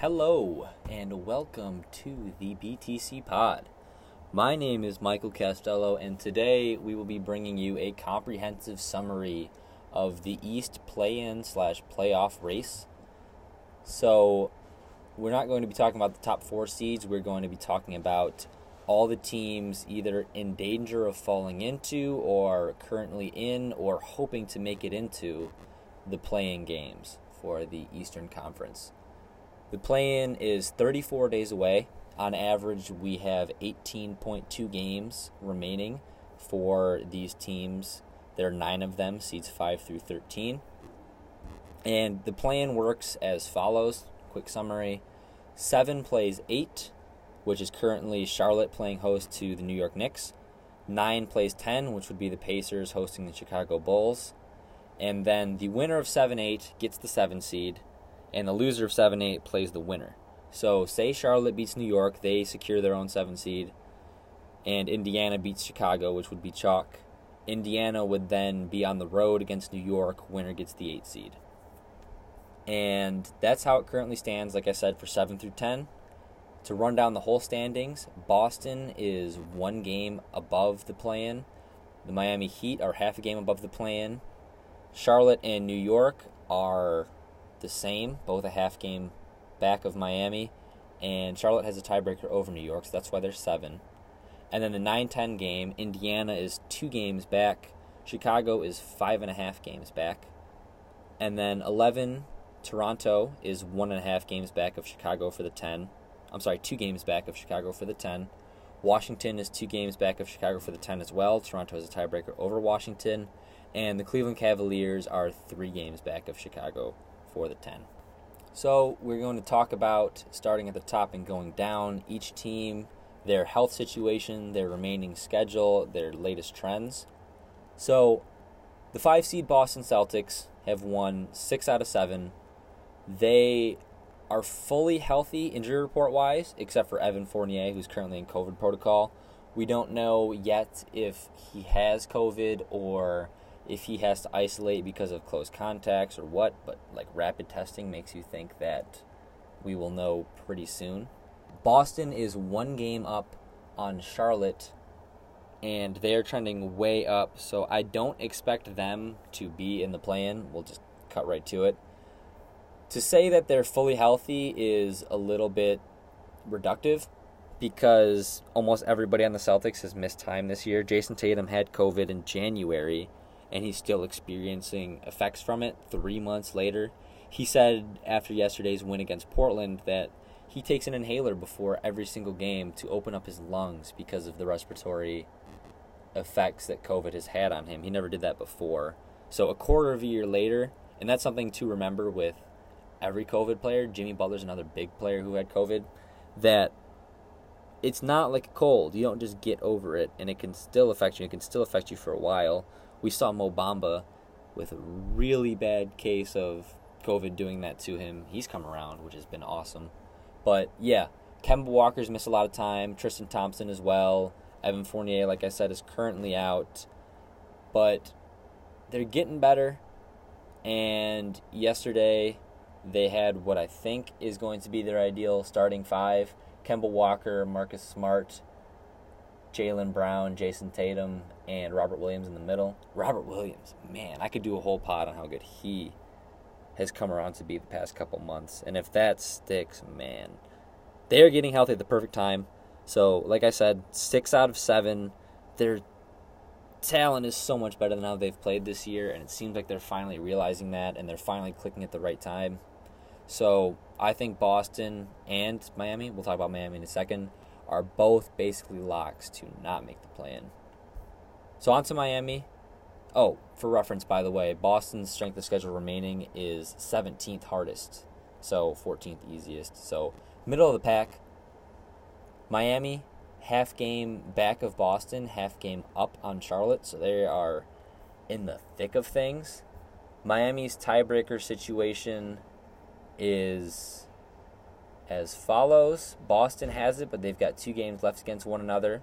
Hello, and welcome to the BTC Pod. My name is Michael Castello, and today we will be bringing you a comprehensive summary of the East play in slash playoff race. So, we're not going to be talking about the top four seeds, we're going to be talking about all the teams either in danger of falling into, or currently in, or hoping to make it into the play-in games for the Eastern Conference. The play in is 34 days away. On average, we have 18.2 games remaining for these teams. There are nine of them, seeds 5 through 13. And the play-in works as follows quick summary. Seven plays eight, which is currently Charlotte playing host to the New York Knicks. Nine plays 10, which would be the Pacers hosting the Chicago Bulls. And then the winner of 7 8 gets the 7 seed and the loser of 7 8 plays the winner. So, say Charlotte beats New York, they secure their own 7 seed, and Indiana beats Chicago, which would be chalk. Indiana would then be on the road against New York, winner gets the 8 seed. And that's how it currently stands, like I said, for 7 through 10. To run down the whole standings, Boston is one game above the play in. The Miami Heat are half a game above the play in. Charlotte and New York are the same, both a half game back of Miami, and Charlotte has a tiebreaker over New York, so that's why they're seven. And then the 9 10 game, Indiana is two games back, Chicago is five and a half games back. And then 11, Toronto is one and a half games back of Chicago for the 10. I'm sorry, two games back of Chicago for the 10. Washington is two games back of Chicago for the 10 as well. Toronto has a tiebreaker over Washington. And the Cleveland Cavaliers are three games back of Chicago for the 10. So, we're going to talk about starting at the top and going down each team, their health situation, their remaining schedule, their latest trends. So, the 5 seed Boston Celtics have won 6 out of 7. They are fully healthy injury report wise, except for Evan Fournier, who's currently in COVID protocol. We don't know yet if he has COVID or if he has to isolate because of close contacts or what, but like rapid testing makes you think that we will know pretty soon. Boston is one game up on Charlotte, and they're trending way up, so I don't expect them to be in the play in. We'll just cut right to it. To say that they're fully healthy is a little bit reductive because almost everybody on the Celtics has missed time this year. Jayson Tatum had COVID in January and he's still experiencing effects from it three months later. He said after yesterday's win against Portland that he takes an inhaler before every single game to open up his lungs because of the respiratory effects that COVID has had on him. He never did that before. So a quarter of a year later, and that's something to remember with every COVID player. Jimmy Butler's another big player who had COVID. That it's not like a cold. You don't just get over it, and it can still affect you. It can still affect you for a while. We saw Mo Bamba with a really bad case of COVID doing that to him. He's come around, which has been awesome. But yeah, Kemba Walker's missed a lot of time. Tristan Thompson as well. Evan Fournier, like I said, is currently out. But they're getting better. And yesterday, they had what I think is going to be their ideal starting five Kemba Walker, Marcus Smart, Jaylen Brown, Jayson Tatum, and Robert Williams in the middle. Robert Williams, man, I could do a whole pod on how good he has come around to be the past couple months. And if that sticks, man, they are getting healthy at the perfect time. So, like I said, six out of seven. Their talent is so much better than how they've played this year, and it seems like they're finally realizing that and they're finally clicking at the right time. So, I think Boston and Miami, we'll talk about Miami in a second, are both basically locks to not make the play in. So on to Miami. Oh, for reference, by the way, Boston's strength of schedule remaining is 17th hardest, so 14th easiest. So middle of the pack. Miami, half game back of Boston, half game up on Charlotte, so they are in the thick of things. Miami's tiebreaker situation is as follows Boston has it, but they've got two games left against one another.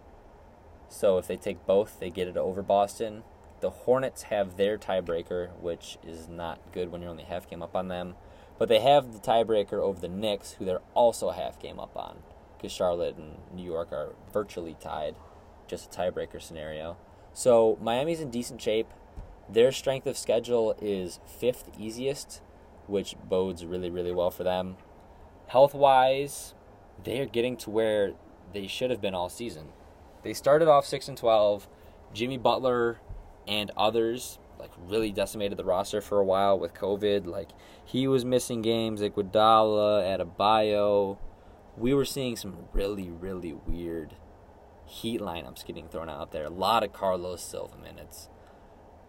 So if they take both, they get it over Boston. The Hornets have their tiebreaker, which is not good when you're only half game up on them. But they have the tiebreaker over the Knicks, who they're also half game up on, because Charlotte and New York are virtually tied, just a tiebreaker scenario. So Miami's in decent shape. Their strength of schedule is fifth easiest, which bodes really, really well for them. Health wise, they are getting to where they should have been all season. They started off six and twelve. Jimmy Butler and others like really decimated the roster for a while with COVID. Like he was missing games, Iguodala, Adebayo. We were seeing some really, really weird Heat lineups getting thrown out there. A lot of Carlos Silva minutes.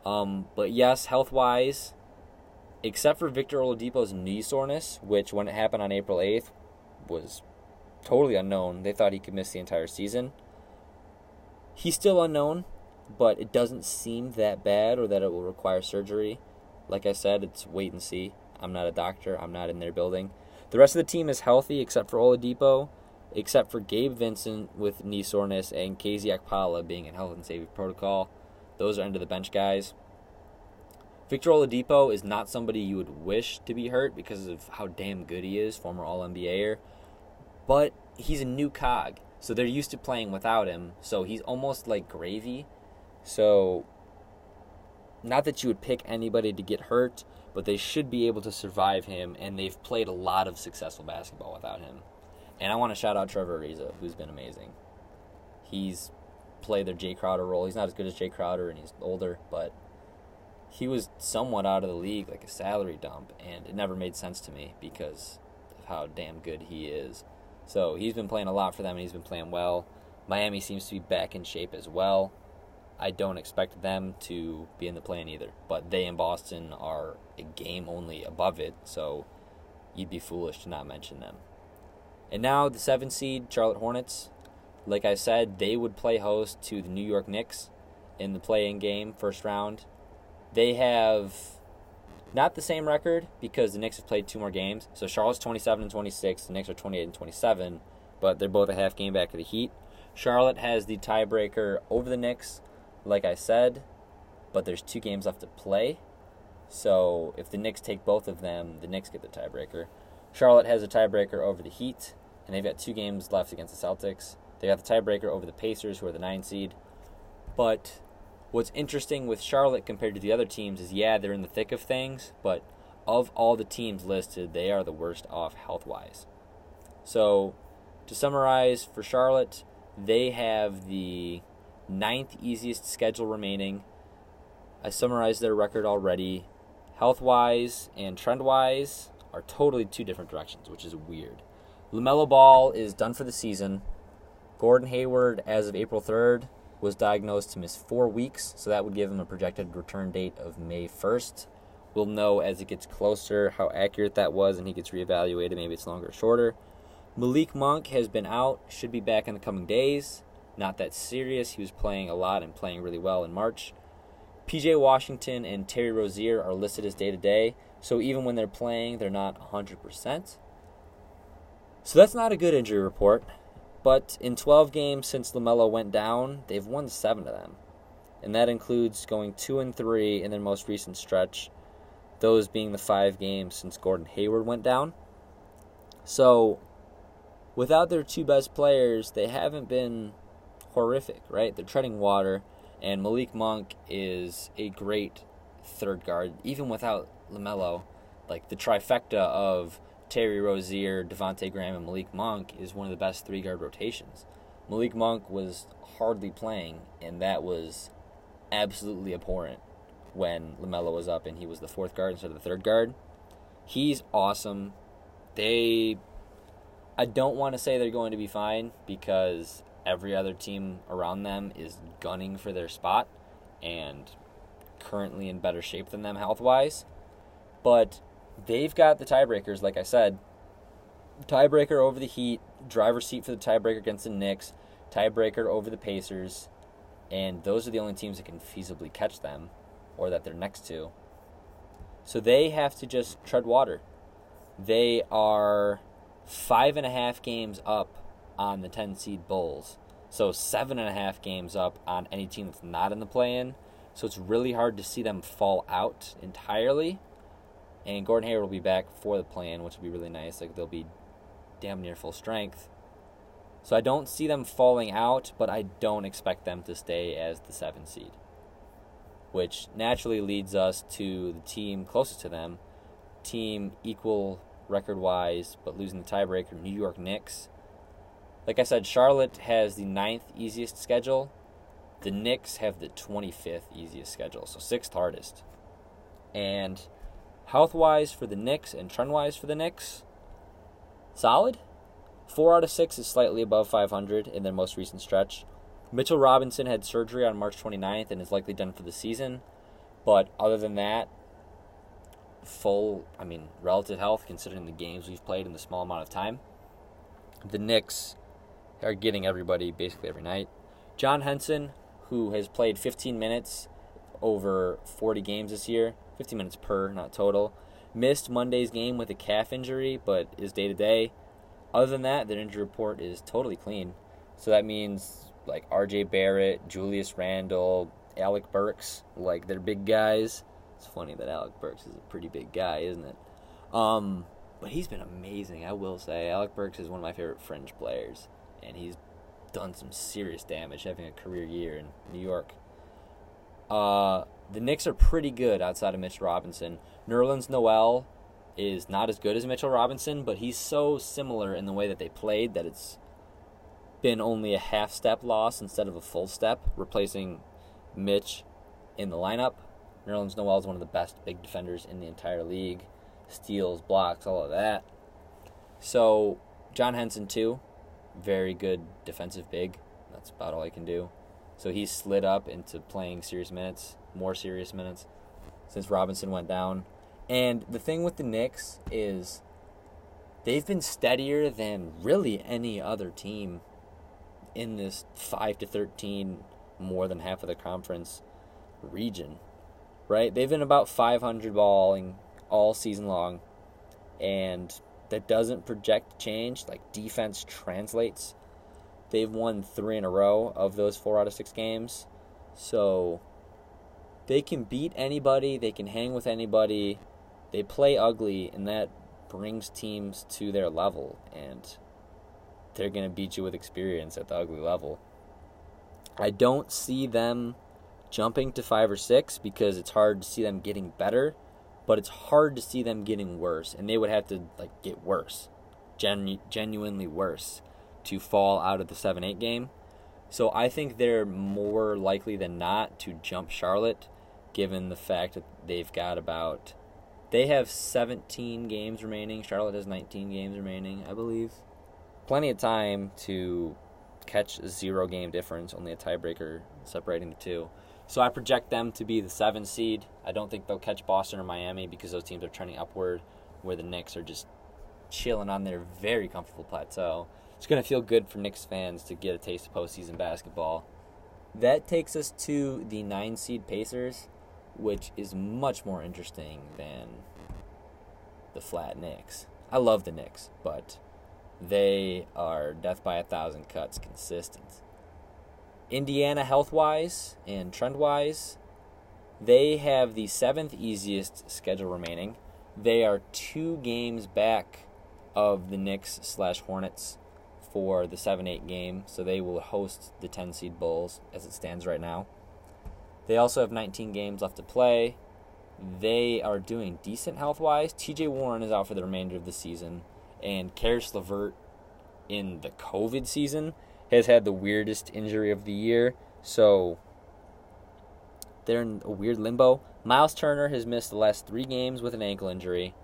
Um, but yes, health wise, except for Victor Oladipo's knee soreness, which when it happened on April 8th was totally unknown. They thought he could miss the entire season. He's still unknown, but it doesn't seem that bad or that it will require surgery. Like I said, it's wait and see. I'm not a doctor, I'm not in their building. The rest of the team is healthy except for Oladipo, except for Gabe Vincent with knee soreness and KZ Okpala being in health and safety protocol. Those are under the bench guys. Victor Oladipo is not somebody you would wish to be hurt because of how damn good he is, former All NBAer. But he's a new cog, so they're used to playing without him. So he's almost like gravy. So, not that you would pick anybody to get hurt, but they should be able to survive him, and they've played a lot of successful basketball without him. And I want to shout out Trevor Ariza, who's been amazing. He's played their Jae Crowder role. He's not as good as Jae Crowder, and he's older, but he was somewhat out of the league, like a salary dump, and it never made sense to me because of how damn good he is. So he's been playing a lot for them, and he's been playing well. Miami seems to be back in shape as well. I don't expect them to be in the play-in either, but they in Boston are a game only above it, so you'd be foolish to not mention them. And now the seven seed Charlotte Hornets, like I said, they would play host to the New York Knicks in the play-in game, first round. They have not the same record because the Knicks have played two more games. So Charlotte's 27 and 26, the Knicks are 28 and 27, but they're both a half game back of the Heat. Charlotte has the tiebreaker over the Knicks, like I said, but there's two games left to play. So if the Knicks take both of them, the Knicks get the tiebreaker. Charlotte has a tiebreaker over the Heat, and they've got two games left against the Celtics. They got the tiebreaker over the Pacers, who are the nine seed. But what's interesting with Charlotte compared to the other teams is, yeah, they're in the thick of things, but of all the teams listed, they are the worst off health wise. So, to summarize, for Charlotte, they have the ninth easiest schedule remaining. I summarized their record already. Health wise and trend wise are totally two different directions, which is weird. LaMelo Ball is done for the season. Gordon Hayward, as of April 3rd, was diagnosed to miss four weeks, so that would give him a projected return date of May 1st. We'll know as it gets closer how accurate that was and he gets reevaluated. Maybe it's longer or shorter. Malik Monk has been out, should be back in the coming days. Not that serious. He was playing a lot and playing really well in March. PJ Washington and Terry Rozier are listed as day to day, so even when they're playing, they're not 100%. So that's not a good injury report. But in 12 games since LaMelo went down, they've won seven of them. And that includes going 2 and 3 in their most recent stretch, those being the five games since Gordon Hayward went down. So, without their two best players, they haven't been horrific, right? They're treading water, and Malik Monk is a great third guard, even without LaMelo. Like the trifecta of Terry Rozier, Devonte Graham, and Malik Monk is one of the best three guard rotations. Malik Monk was hardly playing, and that was absolutely abhorrent when LaMelo was up and he was the fourth guard instead of the third guard. He's awesome. They, I don't want to say they're going to be fine because every other team around them is gunning for their spot and currently in better shape than them health wise. But they've got the tiebreakers, like I said. Tiebreaker over the Heat, driver's seat for the tiebreaker against the Knicks, tiebreaker over the Pacers, and those are the only teams that can feasibly catch them or that they're next to. So they have to just tread water. They are five and a half games up on the 10 seed Bulls. So seven and a half games up on any team that's not in the play in. So it's really hard to see them fall out entirely and Gordon Hayward will be back for the play-in, which will be really nice. Like they'll be damn near full strength. So I don't see them falling out, but I don't expect them to stay as the seven seed. Which naturally leads us to the team closest to them, team equal record wise, but losing the tiebreaker, New York Knicks. Like I said, Charlotte has the ninth easiest schedule. The Knicks have the 25th easiest schedule, so sixth hardest. And health wise for the Knicks and trend wise for the Knicks, solid. Four out of six is slightly above 500 in their most recent stretch. Mitchell Robinson had surgery on March 29th and is likely done for the season. But other than that, full, I mean, relative health considering the games we've played in the small amount of time. The Knicks are getting everybody basically every night. John Henson, who has played 15 minutes over 40 games this year, 15 minutes per, not total, missed Monday's game with a calf injury, but is day to day. Other than that, their injury report is totally clean. So that means like RJ Barrett, Julius Randle, Alec Burks, like they're big guys. It's funny that Alec Burks is a pretty big guy, isn't it? Um, but he's been amazing, I will say. Alec Burks is one of my favorite fringe players, and he's done some serious damage having a career year in New York. Uh, the Knicks are pretty good outside of Mitch Robinson. Nerlens Noel is not as good as Mitchell Robinson, but he's so similar in the way that they played that it's been only a half step loss instead of a full step, replacing Mitch in the lineup. Nerlens Noel is one of the best big defenders in the entire league. Steals, blocks, all of that. So, John Henson, too. Very good defensive big. That's about all I can do. So he slid up into playing serious minutes, more serious minutes, since Robinson went down. And the thing with the Knicks is they've been steadier than really any other team in this 5 to 13 more than half of the conference region right they've been about 500 balling all season long and that doesn't project change like defense translates they've won 3 in a row of those 4 out of 6 games so they can beat anybody they can hang with anybody they play ugly and that brings teams to their level and they're going to beat you with experience at the ugly level. I don't see them jumping to 5 or 6 because it's hard to see them getting better, but it's hard to see them getting worse and they would have to like get worse. Genu- genuinely worse to fall out of the 7-8 game. So I think they're more likely than not to jump Charlotte given the fact that they've got about they have 17 games remaining. Charlotte has 19 games remaining, I believe. Plenty of time to catch a zero game difference, only a tiebreaker separating the two. So I project them to be the seven seed. I don't think they'll catch Boston or Miami because those teams are trending upward, where the Knicks are just chilling on their very comfortable plateau. It's going to feel good for Knicks fans to get a taste of postseason basketball. That takes us to the nine seed Pacers which is much more interesting than the flat Knicks. I love the Knicks, but they are death by a thousand cuts consistent. Indiana, health wise and trend wise, they have the seventh easiest schedule remaining. They are two games back of the Knicks slash Hornets for the 7 8 game, so they will host the 10 seed Bulls as it stands right now. They also have 19 games left to play. They are doing decent health wise. TJ Warren is out for the remainder of the season, and Caris LeVert in the COVID season has had the weirdest injury of the year. So they're in a weird limbo. Miles Turner has missed the last three games with an ankle injury,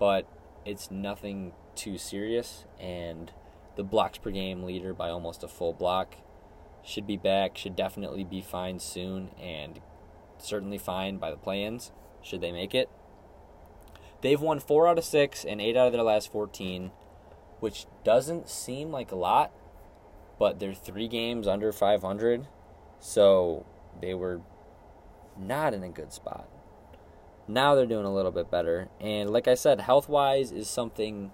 but it's nothing too serious. And the blocks per game leader by almost a full block should be back, should definitely be fine soon, and certainly fine by the play-ins, should they make it. They've won four out of six and eight out of their last 14, which doesn't seem like a lot, but they're three games under 500, so they were not in a good spot. Now they're doing a little bit better, and like I said, health wise is something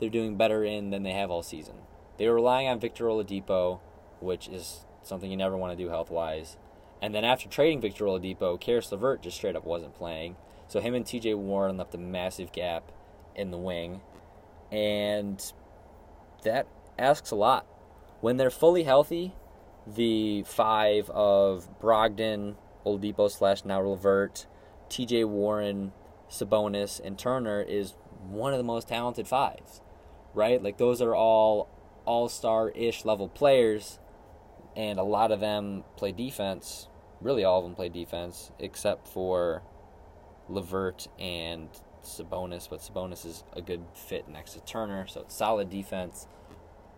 they're doing better in than they have all season. They were relying on Victor Oladipo which is something you never want to do health wise. And then after trading Victor Oladipo, Caris LeVert just straight up wasn't playing. So him and TJ Warren left a massive gap in the wing. And that asks a lot. When they're fully healthy, the five of Brogdon, Oladipo slash now Levert, TJ Warren, Sabonis, and Turner is one of the most talented fives, right? Like those are all all star ish level players, and a lot of them play defense. Really, all of them play defense, except for Levert and Sabonis. But Sabonis is a good fit next to Turner, so it's solid defense.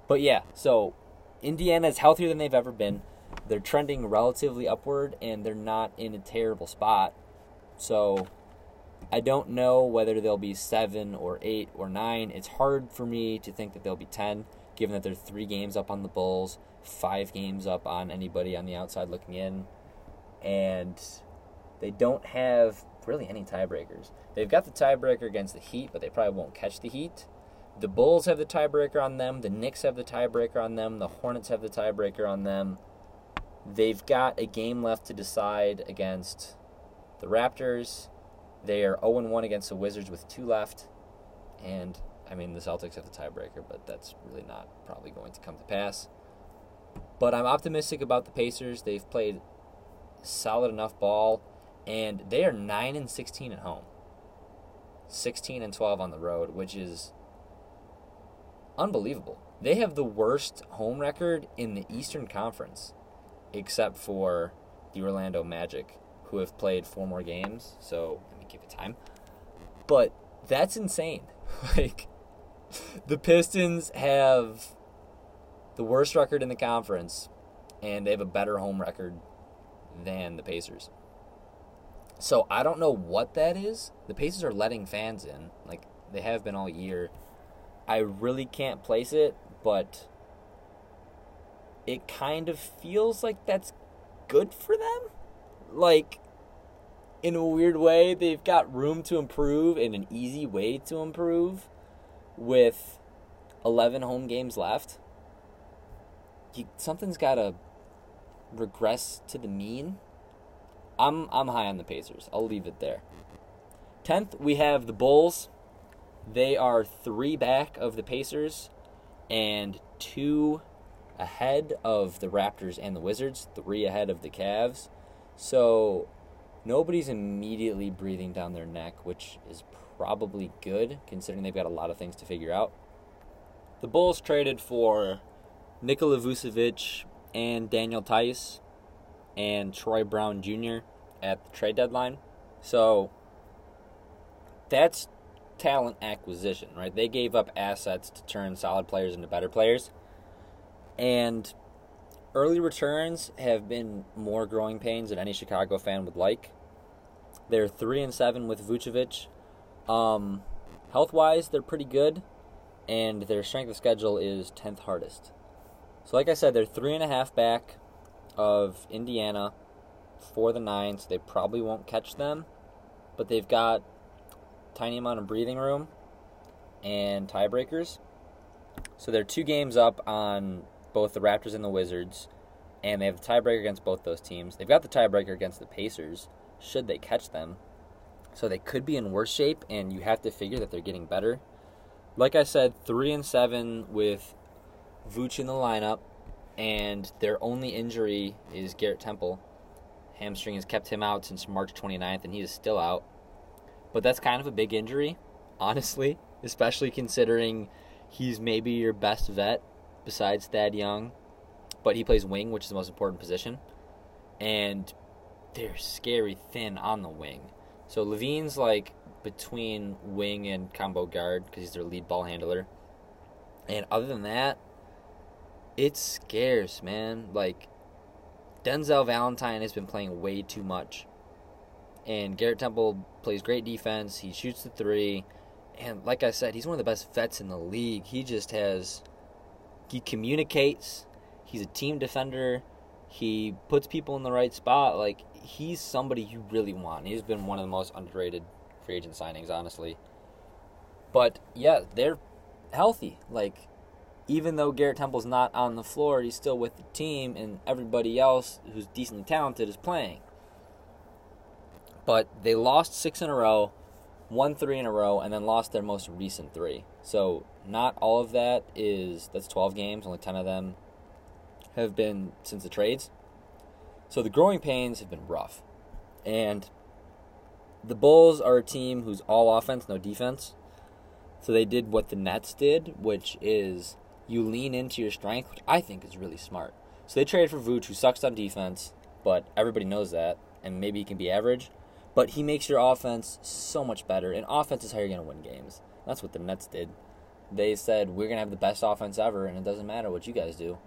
But yeah, so Indiana is healthier than they've ever been. They're trending relatively upward, and they're not in a terrible spot. So I don't know whether they'll be seven or eight or nine. It's hard for me to think that they'll be ten, given that they're three games up on the Bulls, five games up on anybody on the outside looking in, and they don't have really any tiebreakers. They've got the tiebreaker against the Heat, but they probably won't catch the Heat. The Bulls have the tiebreaker on them. The Knicks have the tiebreaker on them. The Hornets have the tiebreaker on them. They've got a game left to decide against the Raptors. They are 0 1 against the Wizards with two left. And, I mean, the Celtics have the tiebreaker, but that's really not probably going to come to pass. But I'm optimistic about the Pacers. They've played solid enough ball, and they are 9 and 16 at home, 16 and 12 on the road, which is unbelievable. They have the worst home record in the Eastern Conference, except for the Orlando Magic, who have played four more games. So give it time. But that's insane. like the Pistons have the worst record in the conference, and they have a better home record than the Pacers. So I don't know what that is. The Pacers are letting fans in, like they have been all year. I really can't place it, but it kind of feels like that's good for them. Like, in a weird way, they've got room to improve and an easy way to improve with 11 home games left. You, something's got to regress to the mean. I'm I'm high on the Pacers. I'll leave it there. 10th, we have the Bulls. They are three back of the Pacers and two ahead of the Raptors and the Wizards, three ahead of the Cavs. So nobody's immediately breathing down their neck, which is probably good considering they've got a lot of things to figure out. The Bulls traded for Nikola Vucevic and Daniel Theis and Troy Brown Jr. at the trade deadline. So that's talent acquisition, right? They gave up assets to turn solid players into better players. And early returns have been more growing pains than any Chicago fan would like. They're 3 and 7 with Vucevic. Um, health wise, they're pretty good, and their strength of schedule is 10th hardest. So, like I said, they're 3.5 back of Indiana for the nine, so they probably won't catch them. But they've got tiny amount of breathing room and tiebreakers. So they're two games up on both the Raptors and the Wizards, and they have the tiebreaker against both those teams. They've got the tiebreaker against the Pacers, should they catch them. So they could be in worse shape, and you have to figure that they're getting better. Like I said, three and seven with Vooch in the lineup, and their only injury is Garrett Temple. Hamstring has kept him out since March 29th, and he is still out. But that's kind of a big injury, honestly, especially considering he's maybe your best vet besides Thad Young. But he plays wing, which is the most important position. And they're scary thin on the wing. So LaVine's like between wing and combo guard because he's their lead ball handler. And other than that, it's scarce, man. Like Denzel Valentine has been playing way too much. And Garrett Temple plays great defense. He shoots the three. And like I said, he's one of the best vets in the league. He just has. He communicates. He's a team defender. He puts people in the right spot. Like, he's somebody you really want. He's been one of the most underrated free agent signings, honestly. But, yeah, they're healthy. Like, even though Garrett Temple's not on the floor, he's still with the team, and everybody else who's decently talented is playing. But they lost six in a row, won three in a row, and then lost their most recent three. So not all of that is that's 12 games. Only 10 of them have been since the trades. So the growing pains have been rough, and the Bulls are a team who's all offense, no defense. So they did what the Nets did, which is you lean into your strength, which I think is really smart. So they traded for Vooch, who sucks on defense, but everybody knows that, and maybe he can be average. But he makes your offense so much better, and offense is how you're going to win games. That's what the Nets did. They said, We're going to have the best offense ever, and it doesn't matter what you guys do.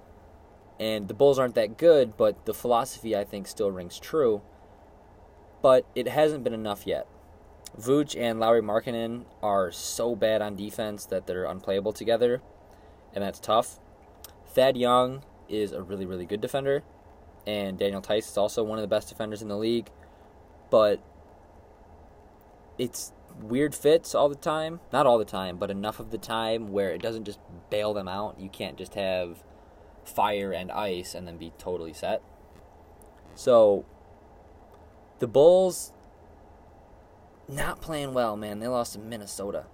And the Bulls aren't that good, but the philosophy, I think, still rings true. But it hasn't been enough yet. Vooch and Lauri Markkanen are so bad on defense that they're unplayable together, and that's tough. Thad Young is a really, really good defender, and Daniel Theis is also one of the best defenders in the league, but it's weird fits all the time. Not all the time, but enough of the time where it doesn't just bail them out. You can't just have fire and ice and then be totally set. So the Bulls not playing well, man. They lost to Minnesota.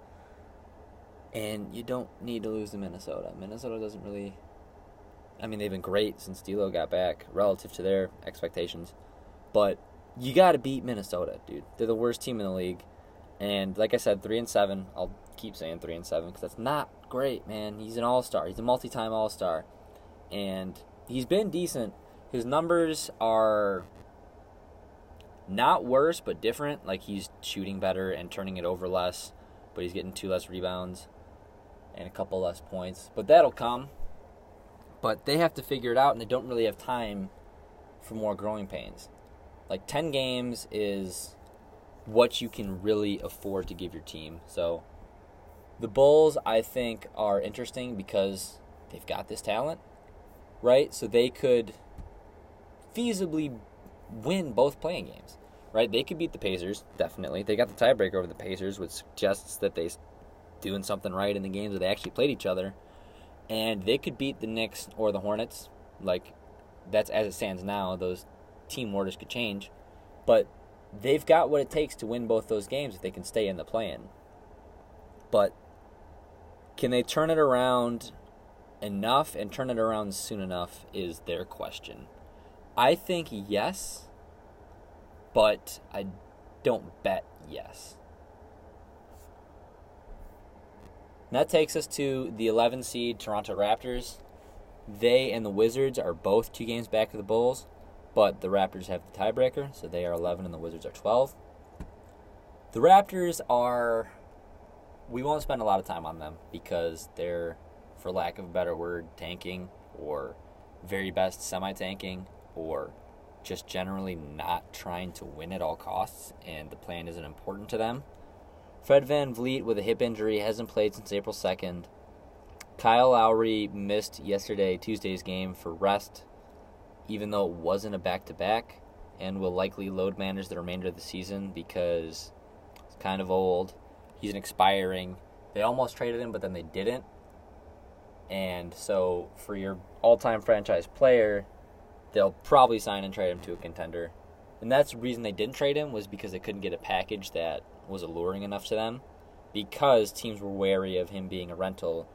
And you don't need to lose to Minnesota. Minnesota doesn't really I mean, they've been great since D'Lo got back relative to their expectations. But you got to beat Minnesota, dude. They're the worst team in the league. And like I said, 3 and 7. I'll keep saying 3 and 7 cuz that's not great, man. He's an all-star. He's a multi-time all-star. And he's been decent. His numbers are not worse, but different. Like he's shooting better and turning it over less, but he's getting two less rebounds and a couple less points. But that'll come. But they have to figure it out, and they don't really have time for more growing pains. Like 10 games is what you can really afford to give your team. So the Bulls, I think, are interesting because they've got this talent, right? So they could feasibly win both play-in games right? They could beat the Pacers, definitely. They got the tiebreaker over the Pacers, which suggests that they're doing something right in the games that they actually played each other. And they could beat the Knicks or the Hornets. Like that's as it stands now. Those team orders could change, but they've got what it takes to win both those games if they can stay in the play-in. But can they turn it around enough and turn it around soon enough is their question. I think yes but I don't bet yes. And that takes us to the 11 seed Toronto Raptors. They and the Wizards are both two games back of the Bulls, but the Raptors have the tiebreaker, so they are 11 and the Wizards are 12. The Raptors are. We won't spend a lot of time on them because they're, for lack of a better word, tanking or very best semi tanking or just generally not trying to win at all costs, and the play-in isn't important to them. Fred VanVleet with a hip injury hasn't played since April 2nd. Kyle Lowry missed yesterday, Tuesday's game, for rest, even though it wasn't a back to back, and will likely load manage the remainder of the season because it's kind of old. He's an expiring. They almost traded him, but then they didn't. And so, for your all time franchise player, they'll probably sign and trade him to a contender. And that's the reason they didn't trade him was because they couldn't get a package that was alluring enough to them because teams were wary of him being a rental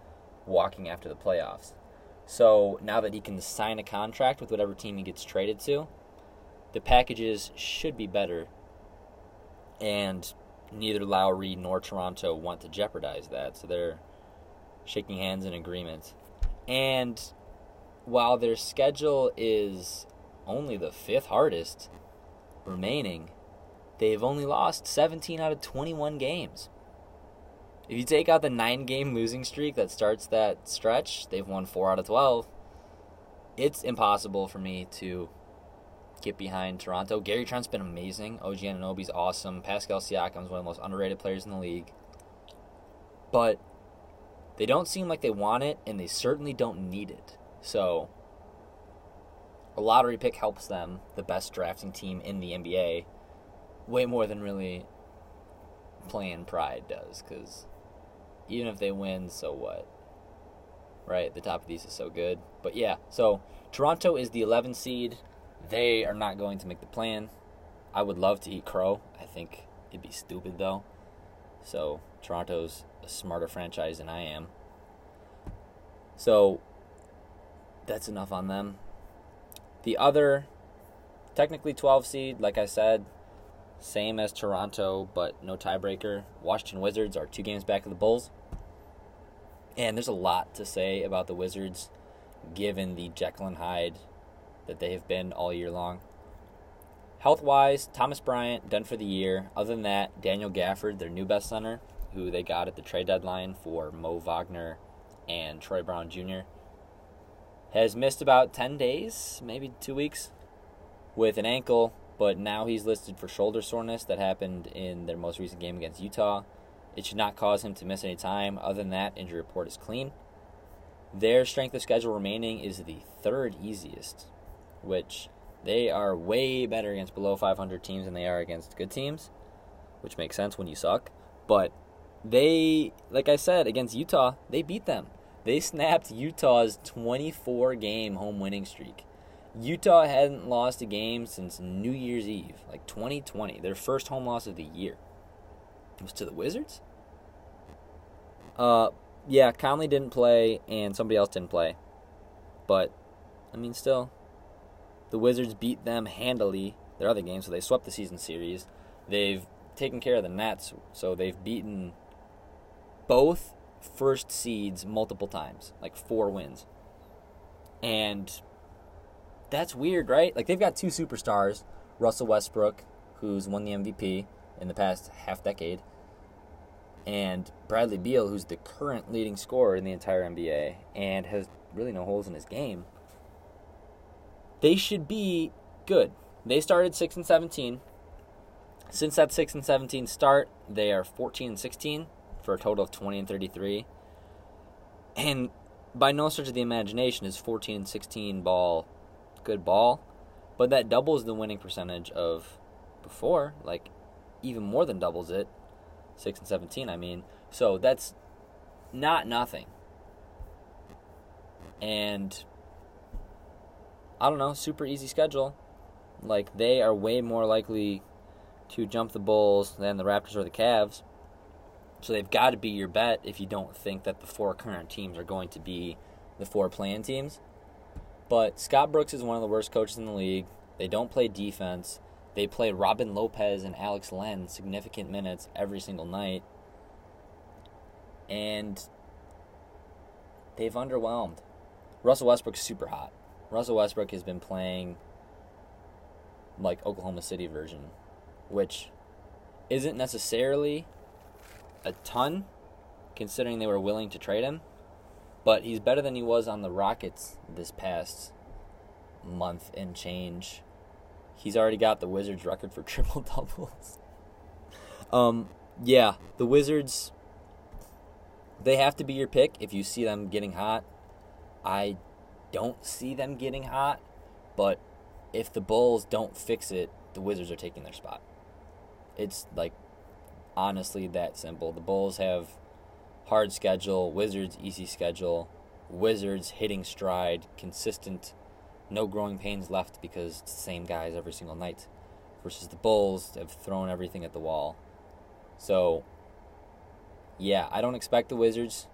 walking after the playoffs. So now that he can sign a contract with whatever team he gets traded to, the packages should be better. And neither Lowry nor Toronto want to jeopardize that. So they're shaking hands in agreement. And while their schedule is only the fifth hardest remaining, they've only lost 17 out of 21 games. If you take out the nine game losing streak that starts that stretch, they've won 4 out of 12. It's impossible for me to get behind Toronto. Gary Trent's been amazing. OG Anunoby's awesome. Pascal Siakam's one of the most underrated players in the league. But they don't seem like they want it, and they certainly don't need it. So a lottery pick helps them, the best drafting team in the NBA, way more than really playing pride does. Because even if they win, so what? Right? The top of these is so good. But yeah, so Toronto is the 11 seed. They are not going to make the play-in. I would love to eat crow. I think it'd be stupid though. So Toronto's a smarter franchise than I am. So that's enough on them. The other, technically 12 seed, like I said, same as Toronto, but no tiebreaker. Washington Wizards are two games back of the Bulls. And there's a lot to say about the Wizards given the Jekyll and Hyde that they have been all year long. Health wise, Thomas Bryant done for the year. Other than that, Daniel Gafford, their new best center, who they got at the trade deadline for Mo Wagner and Troy Brown Jr., has missed about 10 days, maybe two weeks, with an ankle, but now he's listed for shoulder soreness that happened in their most recent game against Utah. It should not cause him to miss any time. Other than that, injury report is clean. Their strength of schedule remaining is the third easiest, which they are way better against below 500 teams than they are against good teams, which makes sense when you suck. But they, like I said, against Utah, they beat them. They snapped Utah's 24 game home winning streak. Utah hadn't lost a game since New Year's Eve, like 2020, their first home loss of the year. It was to the Wizards? Uh, yeah, Conley didn't play and somebody else didn't play. But, I mean, still, the Wizards beat them handily their other games, so they swept the season series. They've taken care of the Nets, so they've beaten both first seeds multiple times, like four wins. And that's weird, right? Like they've got two superstars, Russell Westbrook, who's won the MVP in the past half decade, and Bradley Beal, who's the current leading scorer in the entire NBA and has really no holes in his game. They should be good. They started 6 and 17. Since that 6 and 17 start, they are 14 and 16 for a total of 20 and 33. And by no stretch of the imagination is 14 and 16 ball good ball, but that doubles the winning percentage of before, like even more than doubles it. 6 and 17, I mean. So that's not nothing. And I don't know, super easy schedule. Like they are way more likely to jump the Bulls than the Raptors or the Cavs. So they've got to be your bet if you don't think that the four current teams are going to be the four play-in teams. But Scott Brooks is one of the worst coaches in the league. They don't play defense. They play Robin Lopez and Alex Len significant minutes every single night. And they've underwhelmed. Russell Westbrook's super hot. Russell Westbrook has been playing like Oklahoma City version, which isn't necessarily a ton considering they were willing to trade him, but he's better than he was on the Rockets this past month and change. He's already got the Wizards record for triple doubles. um yeah, the Wizards they have to be your pick if you see them getting hot. I don't see them getting hot, but if the Bulls don't fix it, the Wizards are taking their spot. It's like honestly that simple. The Bulls have hard schedule, Wizards easy schedule, Wizards hitting stride, consistent, no growing pains left because it's the same guys every single night. Versus the Bulls have thrown everything at the wall. So yeah, I don't expect the Wizards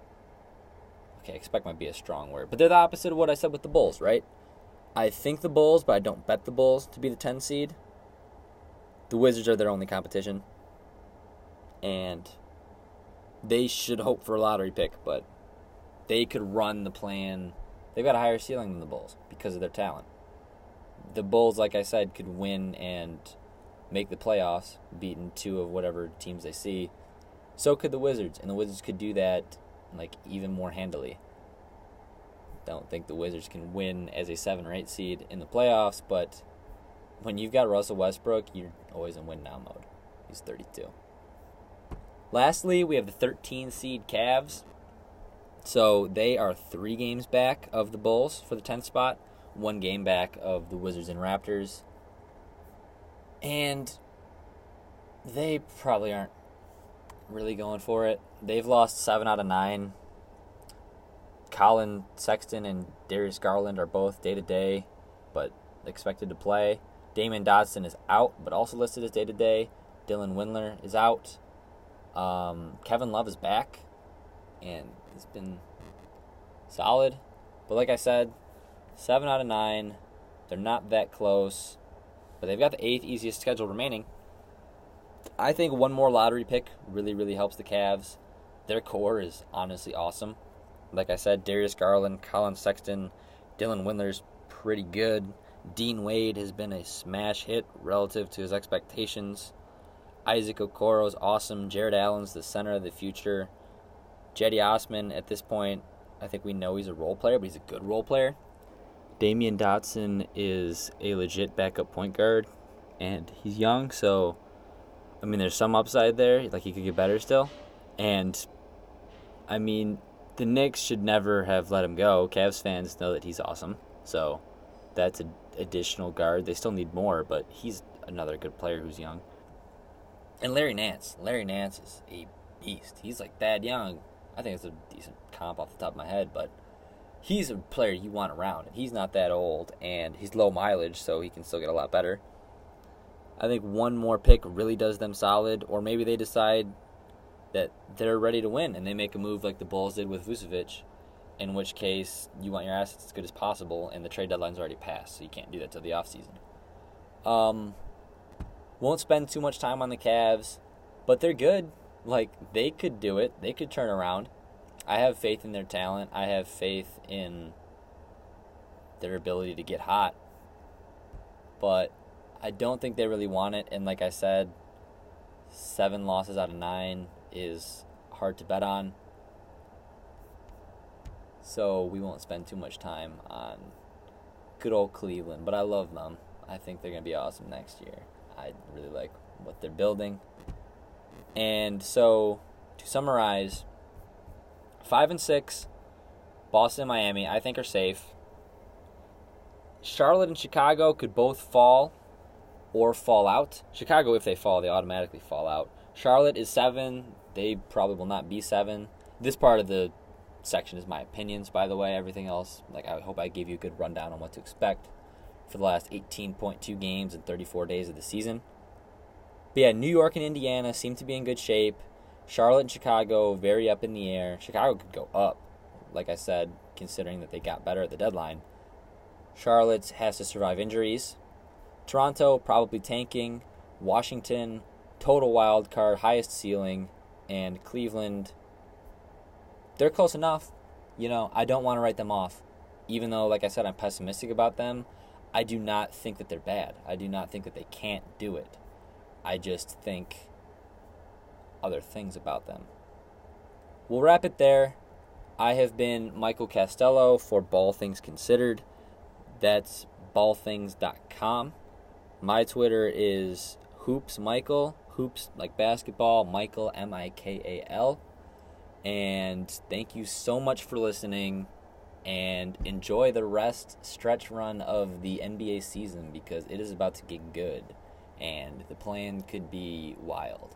okay, expect might be a strong word, but they're the opposite of what I said with the Bulls, right? I think the Bulls, but I don't bet the Bulls to be the 10 seed. The Wizards are their only competition. And they should hope for a lottery pick, but they could run the play-in. They've got a higher ceiling than the Bulls because of their talent. The Bulls, like I said, could win and make the playoffs, beating two of whatever teams they see. So could the Wizards, and the Wizards could do that like even more handily. Don't think the Wizards can win as a seven or eight seed in the playoffs, but when you've got Russell Westbrook, you're always in win now mode. He's 32. Lastly, we have the 13 seed Cavs. So they are three games back of the Bulls for the 10th spot, one game back of the Wizards and Raptors. And they probably aren't really going for it. They've lost seven out of nine. Collin Sexton and Darius Garland are both day to day, but expected to play. Damyean Dotson is out, but also listed as day to day. Dylan Windler is out. Um, Kevin Love is back, and it's been solid. But like I said, seven out of nine. They're not that close, but they've got the eighth easiest schedule remaining. I think one more lottery pick really, really helps the Cavs. Their core is honestly awesome. Like I said, Darius Garland, Collin Sexton, Dylan Windler's pretty good. Dean Wade has been a smash hit relative to his expectations. Isaac Okoro's awesome. Jarrett Allen's the center of the future. Cedi Osman, at this point, I think we know he's a role player, but he's a good role player. Damyean Dotson is a legit backup point guard, and he's young, so I mean, there's some upside there. Like he could get better still, and I mean, the Knicks should never have let him go. Cavs fans know that he's awesome, so that's an additional guard. They still need more, but he's another good player who's young. And Larry Nance. Larry Nance is a beast. He's like Thad Young. I think it's a decent comp off the top of my head, but he's a player you want around. And He's not that old, and he's low mileage, so he can still get a lot better. I think one more pick really does them solid, or maybe they decide that they're ready to win and they make a move like the Bulls did with Vucevic, in which case you want your assets as good as possible, and the trade deadline's already passed, so you can't do that till the offseason. Um, won't spend too much time on the Cavs, but they're good. Like, they could do it, they could turn around. I have faith in their talent, I have faith in their ability to get hot. But I don't think they really want it, and like I said, seven losses out of nine is hard to bet on. So we won't spend too much time on good old Cleveland, but I love them. I think they're going to be awesome next year. I really like what they're building. And so to summarize, 5 and 6, Boston and Miami I think are safe. Charlotte and Chicago could both fall or fall out. Chicago if they fall, they automatically fall out. Charlotte is 7, they probably will not be 7. This part of the section is my opinions, by the way. Everything else, like I hope I gave you a good rundown on what to expect for the last 18.2 games and 34 days of the season. But yeah, New York and Indiana seem to be in good shape. Charlotte and Chicago very up in the air. Chicago could go up, like I said, considering that they got better at the deadline. Charlotte has to survive injuries. Toronto probably tanking. Washington total wild card, highest ceiling, and Cleveland they're close enough. You know, I don't want to write them off. Even though, like I said, I'm pessimistic about them, I do not think that they're bad. I do not think that they can't do it. I just think other things about them. We'll wrap it there. I have been Mikal Castello for Ball Things Considered. That's ballthings.com. My Twitter is Hoops Mikal. Hoops like basketball. Mikal M I K A L. And thank you so much for listening and enjoy the rest stretch run of the NBA season because it is about to get good and the play-in could be wild.